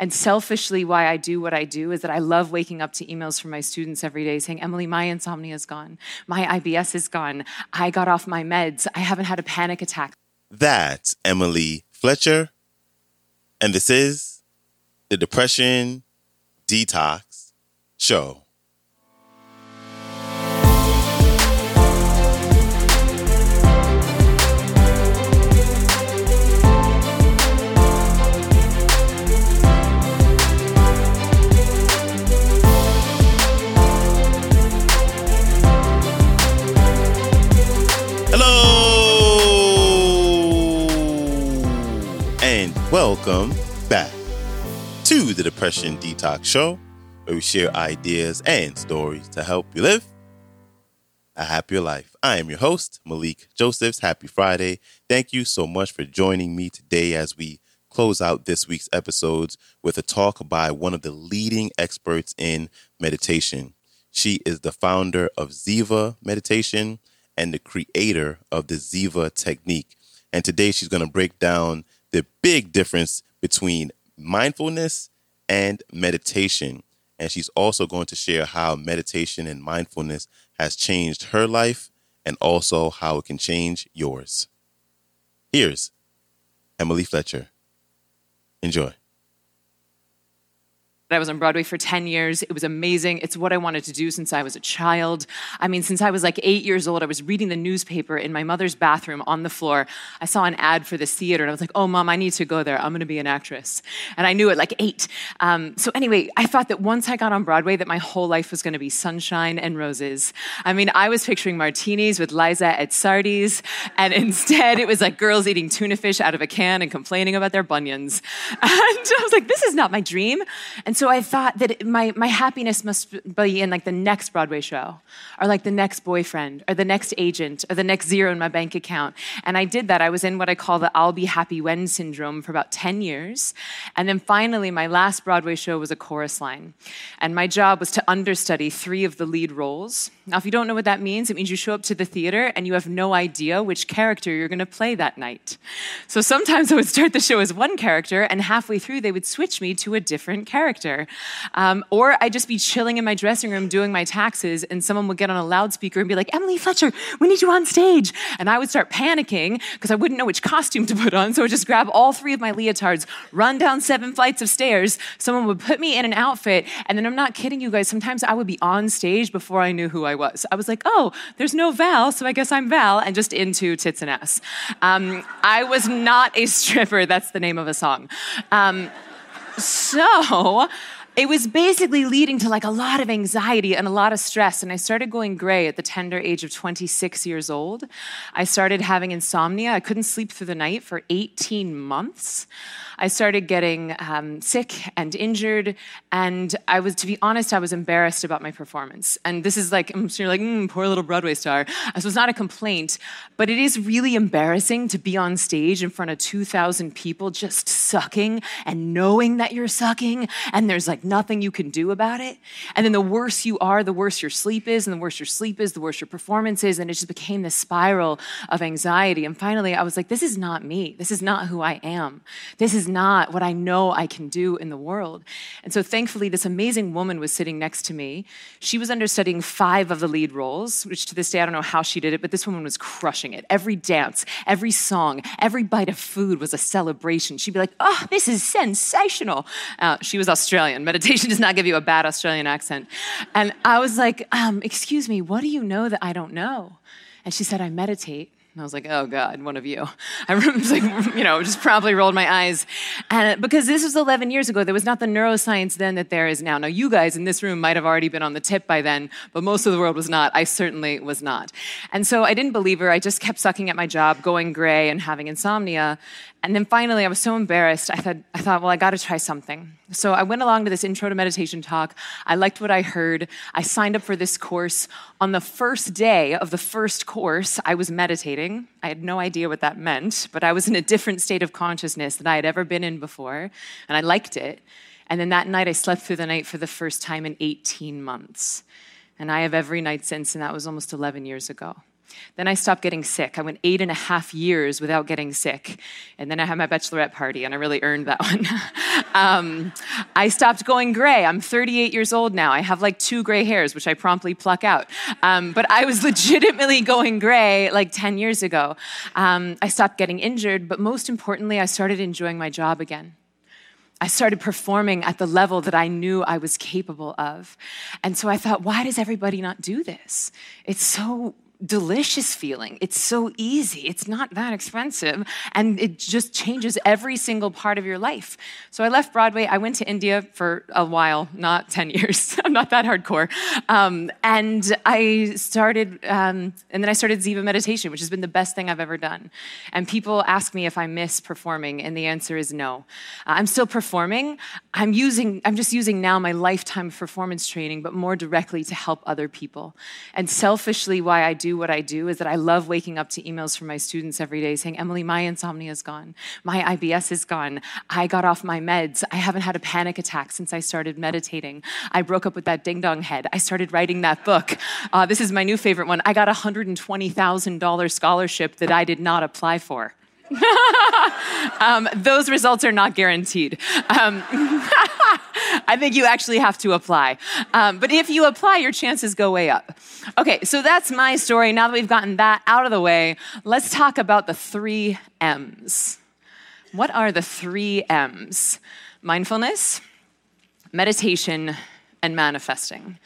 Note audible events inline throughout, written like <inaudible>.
And selfishly, why I do what I do is that I love waking up to emails from my students every day saying, Emily, my insomnia is gone. My IBS is gone. I got off my meds. I haven't had a panic attack. That's Emily Fletcher. And this is the Depression Detox Show. Welcome back to the Depression Detox Show, where we share ideas and stories to help you live a happier life. I am your host, Malikee Josephs. Happy Friday. Thank you so much for joining me today as we close out this week's episodes with a talk by one of the leading experts in meditation. She is the founder of Ziva Meditation and the creator of the Ziva Technique. And today she's going to break down the big difference between mindfulness and meditation. And she's also going to share how meditation and mindfulness has changed her life and also how it can change yours. Here's Emily Fletcher. Enjoy. I was on Broadway for 10 years. It was amazing. It's what I wanted to do since I was a child. I mean, since I was like eight years old, I was reading the newspaper in my mother's bathroom on the floor. I saw an ad for this theater and I was like, oh, mom, I need to go there. I'm going to be an actress. And I knew it like eight. Um, so anyway, I thought that once I got on Broadway, that my whole life was going to be sunshine and roses. I mean, I was picturing martinis with Liza at Sardi's, and instead it was like girls eating tuna fish out of a can and complaining about their bunions. <laughs> And I was like, this is not my dream. And so I thought that my, my happiness must be in like the next Broadway show, or like the next boyfriend, or the next agent, or the next zero in my bank account. And I did that. I was in what I call the I'll be happy when syndrome for about 10 years. And then finally, my last Broadway show was a chorus line. And my job was to understudy three of the lead roles. Now, if you don't know what that means, it means you show up to the theater and you have no idea which character you're going to play that night. So sometimes I would start the show as one character, and halfway through, they would switch me to a different character. Um, or I'd just be chilling in my dressing room doing my taxes, and someone would get on a loudspeaker and be like, Emily Fletcher, we need you on stage. And I would start panicking because I wouldn't know which costume to put on. So I would just grab all three of my leotards, run down seven flights of stairs. Someone would put me in an outfit, and then I'm not kidding you guys, sometimes I would be on stage before I knew who I was. I was like, oh, there's no Val, so I guess I'm Val, and just into tits and ass. Um, I was not a stripper, that's the name of a song. Um, so it was basically leading to like a lot of anxiety and a lot of stress. And I started going gray at the tender age of 26 years old. I started having insomnia. I couldn't sleep through the night for 18 months. I started getting um, sick and injured. And I was, to be honest, I was embarrassed about my performance. And this is like, so you're like, mm, poor little Broadway star. So it's not a complaint, but it is really embarrassing to be on stage in front of 2,000 people just sucking and knowing that you're sucking. And there's like nothing you can do about it. And then the worse you are, the worse your sleep is. And the worse your sleep is, the worse your performance is. And it just became this spiral of anxiety. And finally, I was like, this is not me. This is not who I am. This is not what I know I can do in the world. And so thankfully, this amazing woman was sitting next to me. She was understudying five of the lead roles, which to this day, I don't know how she did it, but this woman was crushing it. Every dance, every song, every bite of food was a celebration. She'd be like, oh, this is sensational. Uh, she was Australian. Meditation does not give you a bad Australian accent. And I was like, um, excuse me, what do you know that I don't know? And she said, I meditate. And I was like, oh God, one of you. <laughs> I was like, you know, just probably rolled my eyes. And uh, because this was 11 years ago, there was not the neuroscience then that there is now. Now, you guys in this room might have already been on the tip by then, but most of the world was not. I certainly was not. And so I didn't believe her. I just kept sucking at my job, going gray and having insomnia. And then finally, I was so embarrassed. I thought, I thought, well, I got to try something. So I went along to this intro to meditation talk. I liked what I heard. I signed up for this course. On the first day of the first course, I was meditating. I had no idea what that meant, but I was in a different state of consciousness than I had ever been in before, and I liked it. And then that night, I slept through the night for the first time in 18 months. And I have every night since, and that was almost 11 years ago. Then I stopped getting sick. I went eight and a half years without getting sick. And then I had my bachelorette party, and I really earned that <laughs> one. um, I stopped going gray. I'm 38 years old now. I have like two gray hairs, which I promptly pluck out. Um, but I was <laughs> legitimately going gray like 10 years ago. Um, I stopped getting injured, but most importantly, I started enjoying my job again. I started performing at the level that I knew I was capable of. And so I thought, why does everybody not do this? It's so delicious feeling. It's so easy. It's not that expensive. And it just changes every single part of your life. So I left Broadway. I went to India for a while, not 10 <laughs> years. I'm not that hardcore. Um, and I started, um, and then I started Ziva meditation, which has been the best thing I've ever done. And people ask me if I miss performing, and the answer is no. Uh, I'm still performing. I'm using, I'm just using now my lifetime of performance training, but more directly to help other people. And selfishly, why I do do what I do is that I love waking up to emails from my students every day saying, Emily, my insomnia is gone. My IBS is gone. I got off my meds. I haven't had a panic attack since I started meditating. I broke up with that ding dong head. I started writing that book. Uh, this is my new favorite one. I got a $120,000 scholarship that I did not apply for. <laughs> um, those results are not guaranteed. Um, <laughs> I think you actually have to apply. Um, but if you apply, your chances go way up. Okay, so that's my story. Now that we've gotten that out of the way, let's talk about the three M's. What are the three M's? Mindfulness, meditation, and manifesting.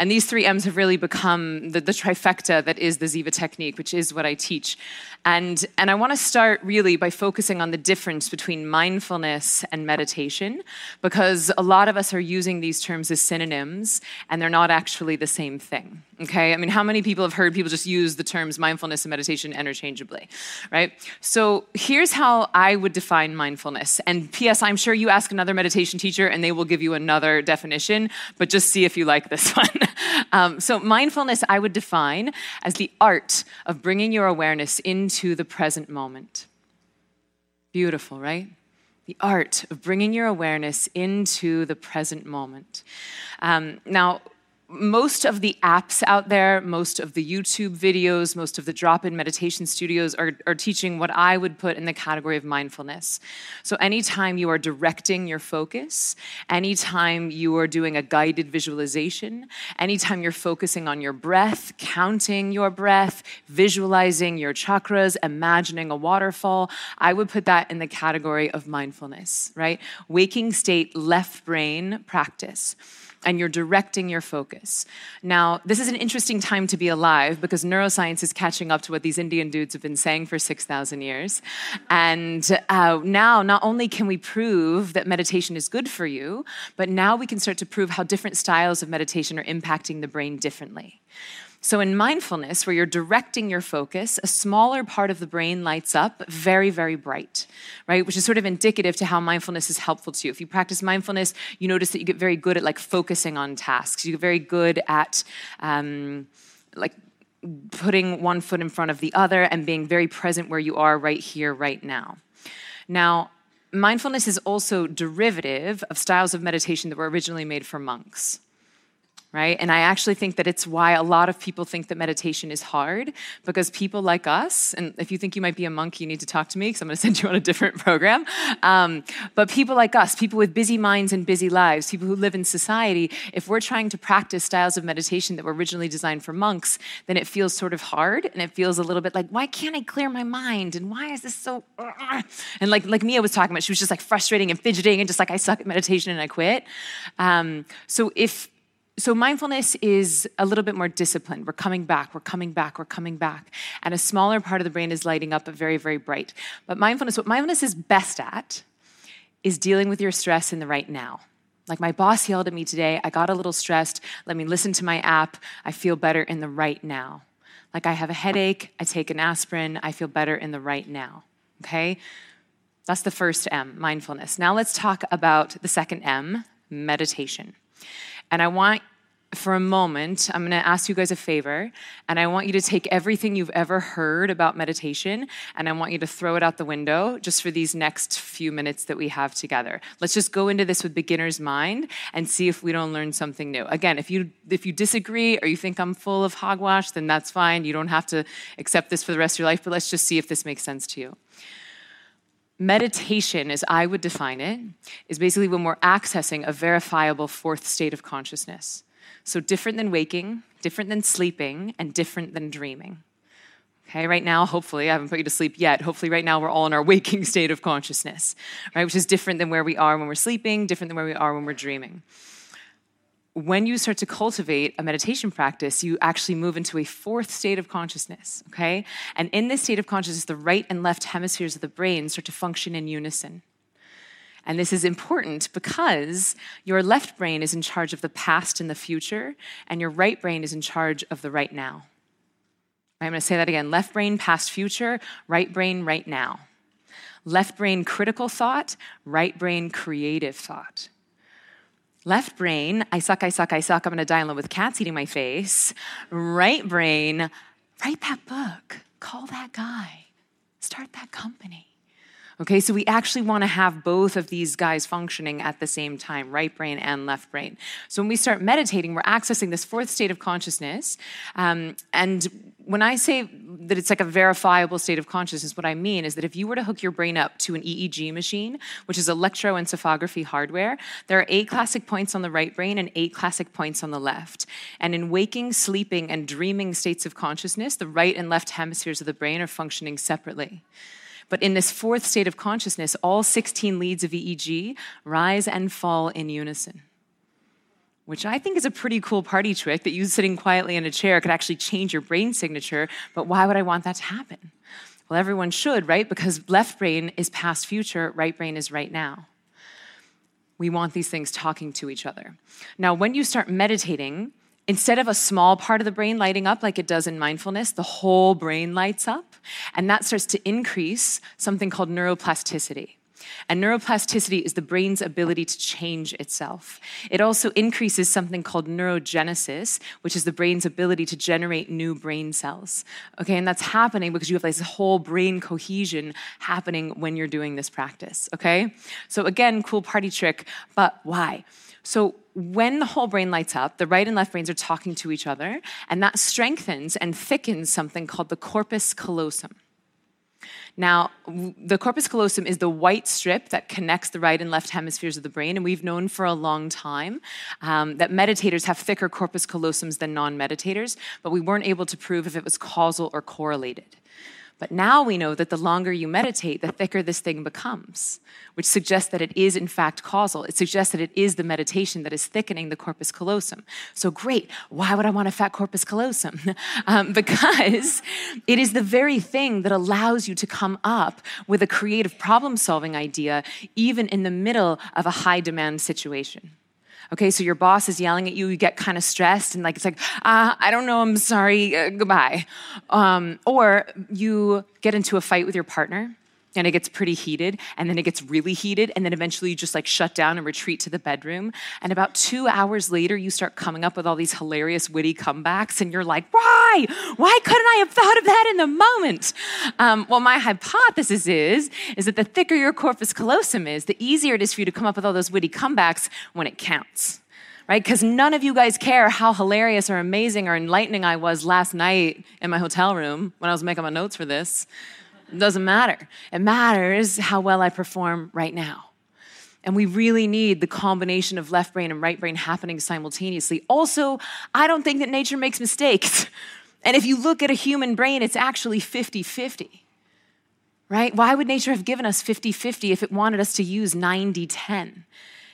And these three M's have really become the, the trifecta that is the Ziva technique, which is what I teach. And, and I want to start really by focusing on the difference between mindfulness and meditation, because a lot of us are using these terms as synonyms, and they're not actually the same thing. Okay? I mean, how many people have heard people just use the terms mindfulness and meditation interchangeably, right? So here's how I would define mindfulness. And P.S., I'm sure you ask another meditation teacher and they will give you another definition, but just see if you like this <laughs> one. um, so, mindfulness I would define as the art of bringing your awareness into the present moment. Beautiful, right? The art of bringing your awareness into the present moment. Um, now, most of the apps out there, most of the YouTube videos, most of the drop in meditation studios are, are, teaching what I would put in the category of mindfulness. So, anytime you are directing your focus, anytime you are doing a guided visualization, anytime you're focusing on your breath, counting your breath, visualizing your chakras, imagining a waterfall, I would put that in the category of mindfulness, right? Waking state, left brain practice and you're directing your focus. Now, this is an interesting time to be alive because neuroscience is catching up to what these Indian dudes have been saying for 6,000 years. And uh, now, not only can we prove that meditation is good for you, but now we can start to prove how different styles of meditation are impacting the brain differently. So, in mindfulness, where you're directing your focus, a smaller part of the brain lights up very, very bright, right? Which is sort of indicative to how mindfulness is helpful to you. If you practice mindfulness, you notice that you get very good at like focusing on tasks. You get very good at um, like putting one foot in front of the other and being very present where you are right here, right now. Now, mindfulness is also derivative of styles of meditation that were originally made for monks right? And I actually think that it's why a lot of people think that meditation is hard because people like us, and if you think you might be a monk, you need to talk to me because I'm going <laughs> to send you on a different program. Um, but people like us, people with busy minds and busy lives, people who live in society, if we're trying to practice styles of meditation that were originally designed for monks, then it feels sort of hard and it feels a little bit like, why can't I clear my mind? And why is this so. And like, like Mia was talking about, she was just like frustrating and fidgeting and just like, I suck at meditation and I quit. Um, so if so mindfulness is a little bit more disciplined. We're coming back, we're coming back, we're coming back. And a smaller part of the brain is lighting up, but very, very bright. But mindfulness, what mindfulness is best at is dealing with your stress in the right now. Like my boss yelled at me today, I got a little stressed. Let me listen to my app. I feel better in the right now. Like I have a headache, I take an aspirin, I feel better in the right now. Okay? That's the first M, mindfulness. Now let's talk about the second M, meditation. And I want for a moment, I'm going to ask you guys a favor, and I want you to take everything you've ever heard about meditation and I want you to throw it out the window just for these next few minutes that we have together. Let's just go into this with beginner's mind and see if we don't learn something new. Again, if you if you disagree or you think I'm full of hogwash, then that's fine. You don't have to accept this for the rest of your life, but let's just see if this makes sense to you. Meditation, as I would define it, is basically when we're accessing a verifiable fourth state of consciousness. So, different than waking, different than sleeping, and different than dreaming. Okay, right now, hopefully, I haven't put you to sleep yet. Hopefully, right now, we're all in our <laughs> waking state of consciousness, right? Which is different than where we are when we're sleeping, different than where we are when we're dreaming. When you start to cultivate a meditation practice, you actually move into a fourth state of consciousness, okay? And in this state of consciousness, the right and left hemispheres of the brain start to function in unison. And this is important because your left brain is in charge of the past and the future, and your right brain is in charge of the right now. I'm to say that again left brain, past, future, right brain, right now. Left brain, critical thought, right brain, creative thought. Left brain, I suck, I suck, I suck, I'm gonna die alone with cats eating my face. Right brain, write that book, call that guy, start that company. Okay, so we actually want to have both of these guys functioning at the same time, right brain and left brain. So when we start meditating, we're accessing this fourth state of consciousness. Um, and when I say that it's like a verifiable state of consciousness, what I mean is that if you were to hook your brain up to an EEG machine, which is electroencephalography hardware, there are eight classic points on the right brain and eight classic points on the left. And in waking, sleeping, and dreaming states of consciousness, the right and left hemispheres of the brain are functioning separately. But in this fourth state of consciousness, all 16 leads of EEG rise and fall in unison. Which I think is a pretty cool party trick that you sitting quietly in a chair could actually change your brain signature. But why would I want that to happen? Well, everyone should, right? Because left brain is past future, right brain is right now. We want these things talking to each other. Now, when you start meditating, Instead of a small part of the brain lighting up like it does in mindfulness, the whole brain lights up. And that starts to increase something called neuroplasticity. And neuroplasticity is the brain's ability to change itself. It also increases something called neurogenesis, which is the brain's ability to generate new brain cells. Okay, and that's happening because you have this whole brain cohesion happening when you're doing this practice. Okay, so again, cool party trick, but why? So when the whole brain lights up, the right and left brains are talking to each other, and that strengthens and thickens something called the corpus callosum. Now, the corpus callosum is the white strip that connects the right and left hemispheres of the brain, and we've known for a long time um, that meditators have thicker corpus callosums than non meditators, but we weren't able to prove if it was causal or correlated. But now we know that the longer you meditate, the thicker this thing becomes, which suggests that it is in fact causal. It suggests that it is the meditation that is thickening the corpus callosum. So great. Why would I want a fat corpus callosum? <laughs> um, because it is the very thing that allows you to come up with a creative problem solving idea, even in the middle of a high demand situation. Okay, so your boss is yelling at you, you get kind of stressed, and like it's like, uh, I don't know, I'm sorry, uh, goodbye. Um, or you get into a fight with your partner, and it gets pretty heated and then it gets really heated and then eventually you just like shut down and retreat to the bedroom and about two hours later you start coming up with all these hilarious witty comebacks and you're like why why couldn't i have thought of that in the moment um, well my hypothesis is is that the thicker your corpus callosum is the easier it is for you to come up with all those witty comebacks when it counts right? Because none of you guys care how hilarious or amazing or enlightening I was last night in my hotel room when I was making my notes for this. It doesn't matter. It matters how well I perform right now. And we really need the combination of left brain and right brain happening simultaneously. Also, I don't think that nature makes mistakes. <laughs> And if you look at a human brain, it's actually 50 50, right? Why would nature have given us 50 50 if it wanted us to use 90 10?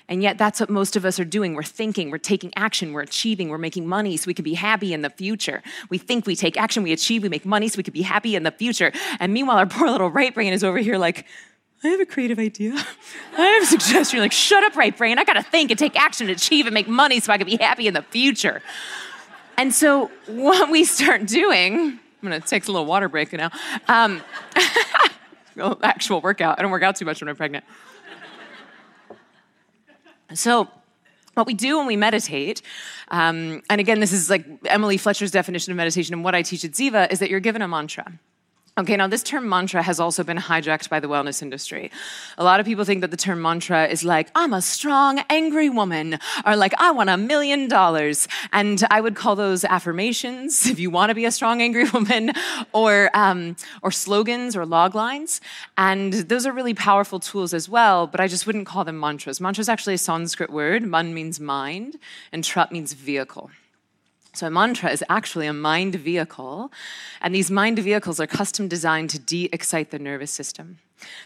And yet, that's what most of us are doing. We're thinking, we're taking action, we're achieving, we're making money so we can be happy in the future. We think, we take action, we achieve, we make money so we can be happy in the future. And meanwhile, our <laughs> poor little right brain is over here like, I have a creative idea. <laughs> I have a suggestion. You're like, shut up, right brain. I gotta think and take action and achieve and make money so I can be happy in the future. And so, what we start doing, I'm gonna take a little water break now. Um, <laughs> actual workout. I don't work out too much when I'm pregnant. So, what we do when we meditate, um, and again, this is like Emily Fletcher's definition of meditation and what I teach at Ziva, is that you're given a mantra. Okay, now this term mantra has also been hijacked by the wellness industry. A lot of people think that the term mantra is like, I'm a strong, angry woman, or like, I want a million dollars. And I would call those affirmations if you want to be a strong, angry <laughs> woman, or, um, or slogans or log lines. And those are really powerful tools as well, but I just wouldn't call them mantras. Mantra is actually a Sanskrit word. Man means mind, and trap means vehicle. So, a mantra is actually a mind vehicle, and these mind vehicles are custom designed to de excite the nervous system.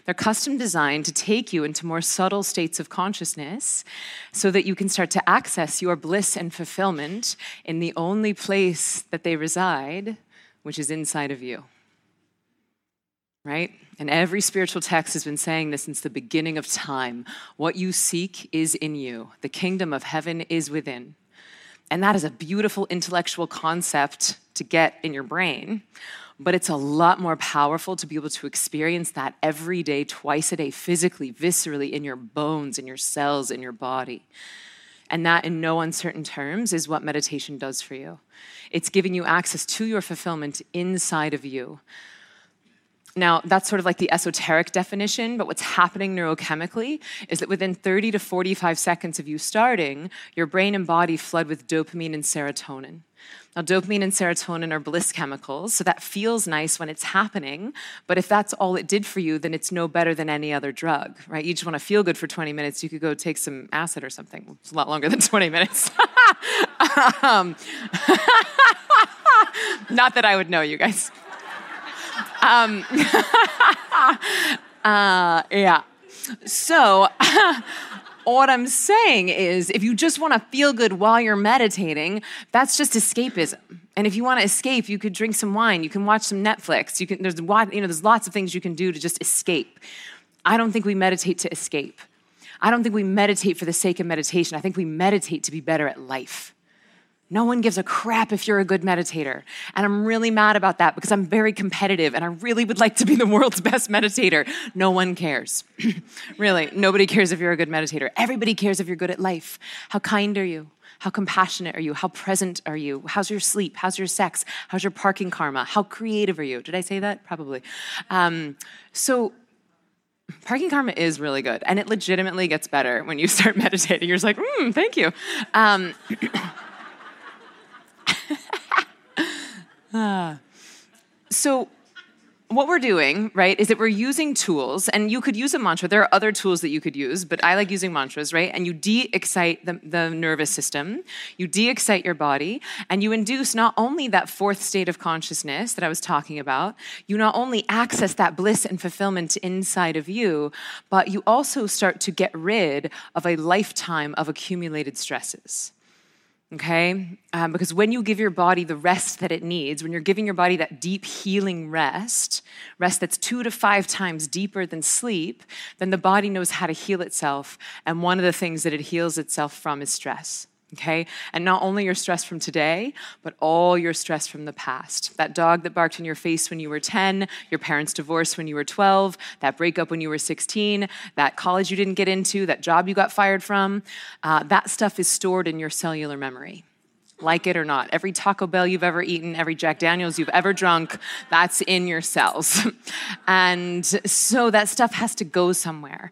They're custom designed to take you into more subtle states of consciousness so that you can start to access your bliss and fulfillment in the only place that they reside, which is inside of you. Right? And every spiritual text has been saying this since the beginning of time. What you seek is in you, the kingdom of heaven is within. And that is a beautiful intellectual concept to get in your brain. But it's a lot more powerful to be able to experience that every day, twice a day, physically, viscerally, in your bones, in your cells, in your body. And that, in no uncertain terms, is what meditation does for you. It's giving you access to your fulfillment inside of you. Now, that's sort of like the esoteric definition, but what's happening neurochemically is that within 30 to 45 seconds of you starting, your brain and body flood with dopamine and serotonin. Now, dopamine and serotonin are bliss chemicals, so that feels nice when it's happening. But if that's all it did for you, then it's no better than any other drug, right? You just want to feel good for 20 minutes. You could go take some acid or something. It's a lot longer than 20 minutes. <laughs> um, <laughs> not that I would know, you guys. Um, <laughs> uh, yeah. So, <laughs> what I'm saying is, if you just want to feel good while you're meditating, that's just escapism. And if you want to escape, you could drink some wine, you can watch some Netflix, you can, there's, you know, there's lots of things you can do to just escape. I don't think we meditate to escape. I don't think we meditate for the sake of meditation. I think we meditate to be better at life. No one gives a crap if you're a good meditator. And I'm really mad about that because I'm very competitive and I really would like to be the world's <laughs> best meditator. No one cares. <clears throat> really, nobody cares if you're a good meditator. Everybody cares if you're good at life. How kind are you? How compassionate are you? How present are you? How's your sleep? How's your sex? How's your parking karma? How creative are you? Did I say that? Probably. Um, so, parking karma is really good and it legitimately gets better when you <laughs> start meditating. You're just like, mm, thank you. Um, <clears throat> <laughs> so what we're doing, right, is that we're using tools, and you could use a mantra. There are other tools that you could use, but I like using mantras, right? And you de excite the, the, nervous system, you de excite your body, and you induce not only that fourth state of consciousness that I was talking about, you not only access that bliss and fulfillment inside of you, but you also start to get rid of a lifetime of accumulated stresses okay? Um, because when you give your body the rest that it needs, when you're giving your body that deep healing rest, rest that's two to five times deeper than sleep, then the body knows how to heal itself. And one of the things that it heals itself from is stress okay? And not only your stress from today, but all your stress from the past. That dog that barked in your face when you were 10, your parents' divorce when you were 12, that breakup when you were 16, that college you didn't get into, that job you got fired from, uh, that stuff is stored in your cellular memory. Like it or not, every Taco Bell you've ever eaten, every Jack Daniels you've ever drunk, that's in your cells. <laughs> and so that stuff has to go somewhere.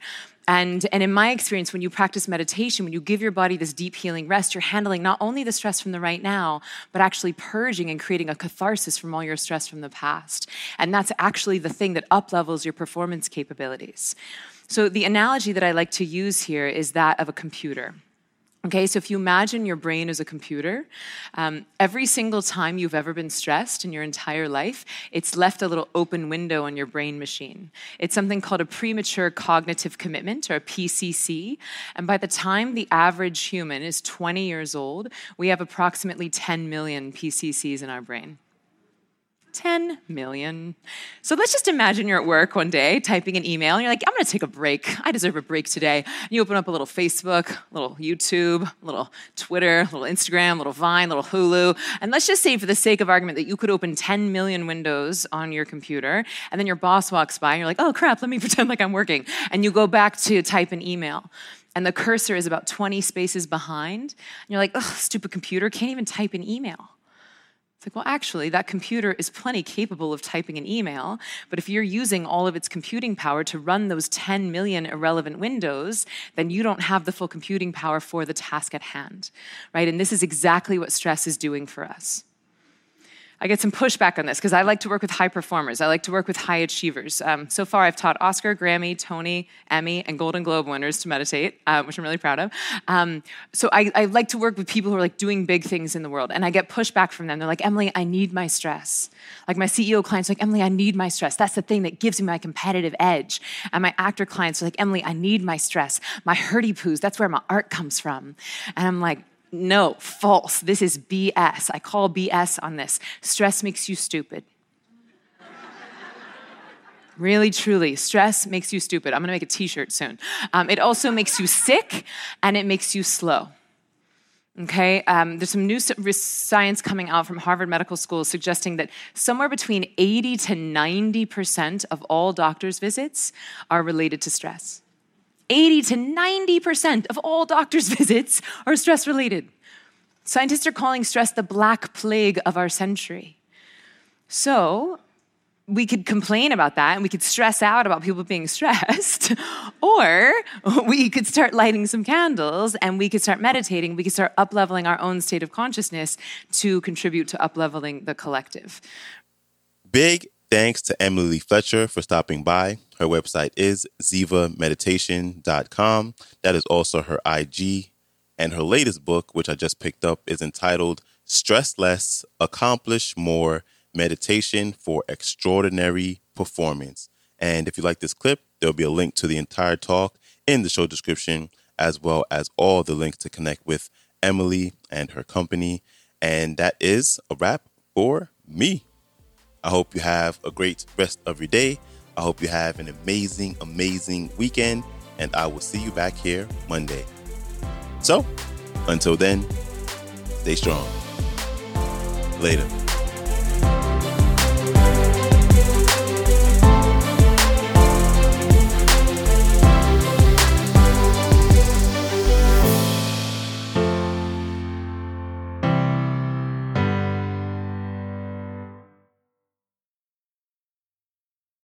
And, and in my experience, when you practice meditation, when you give your body this deep healing rest, you're handling not only the stress from the right now, but actually purging and creating a catharsis from all your stress from the past. And that's actually the thing that uplevels your performance capabilities. So the analogy that I like to use here is that of a computer. Okay, so if you imagine your brain as a computer, um, every single time you've ever been stressed in your entire life, it's left a little open window on your brain machine. It's something called a premature cognitive commitment, or a PCC. And by the time the average human is 20 years old, we have approximately 10 million PCCs in our brain. 10 million. So let's just imagine you're at work one day typing an email and you're like, I'm gonna take a break. I deserve a break today. And you open up a little Facebook, a little YouTube, a little Twitter, a little Instagram, a little Vine, a little Hulu. And let's just say, for the sake of argument, that you could open 10 million windows on your computer and then your boss walks by and you're like, oh crap, let me <laughs> pretend like I'm working. And you go back to type an email. and the cursor is about 20 spaces behind. And you're like, oh, stupid computer, can't even type an email. It's like, well, actually, that computer is plenty capable of typing an email, but if you're using all of its computing power to run those 10 million irrelevant windows, then you don't have the full computing power for the task at hand, right? And this is exactly what stress is doing for us. I get some pushback on this because I like to work with high performers. I like to work with high achievers. Um, so far, I've taught Oscar, Grammy, Tony, Emmy, and Golden Globe winners to meditate, uh, which I'm really proud of. Um, so I, I, like to work with people who are like doing big things in the world, and I get pushback from them. They're like, Emily, I need my stress. Like my CEO clients, like Emily, I need my stress. That's the thing that gives me my competitive edge. And my actor clients are like, Emily, I need my stress. My hurdy poos. That's where my art comes from. And I'm like, no, false. This is BS. I call BS on this. Stress makes you stupid. really, truly, stress makes you stupid. I'm gonna make a t shirt soon. Um, it also makes you sick and it makes you slow. Okay, um, there's some new science coming out from Harvard Medical School suggesting that somewhere between 80 to 90% of all doctor's visits are related to stress. 80 to 90% of all doctor's <laughs> visits are stress related. Scientists are calling stress the black plague of our century. So, we could complain about that and we could stress out about people being stressed, <laughs> or we could start lighting some candles and we could start meditating. We could start upleveling our own state of consciousness to contribute to upleveling the collective. Big thanks to Emily Fletcher for stopping by. Her website is zivameditation.com. That is also her IG. And her latest book, which I just picked up, is entitled Stress Less, Accomplish More Meditation for Extraordinary Performance. And if you like this clip, there'll be a link to the entire talk in the show description, as well as all the links to connect with Emily and her company. And that is a wrap for me. I hope you have a great rest of your day. I hope you have an amazing, amazing weekend, and I will see you back here Monday. So, until then, stay strong. Later.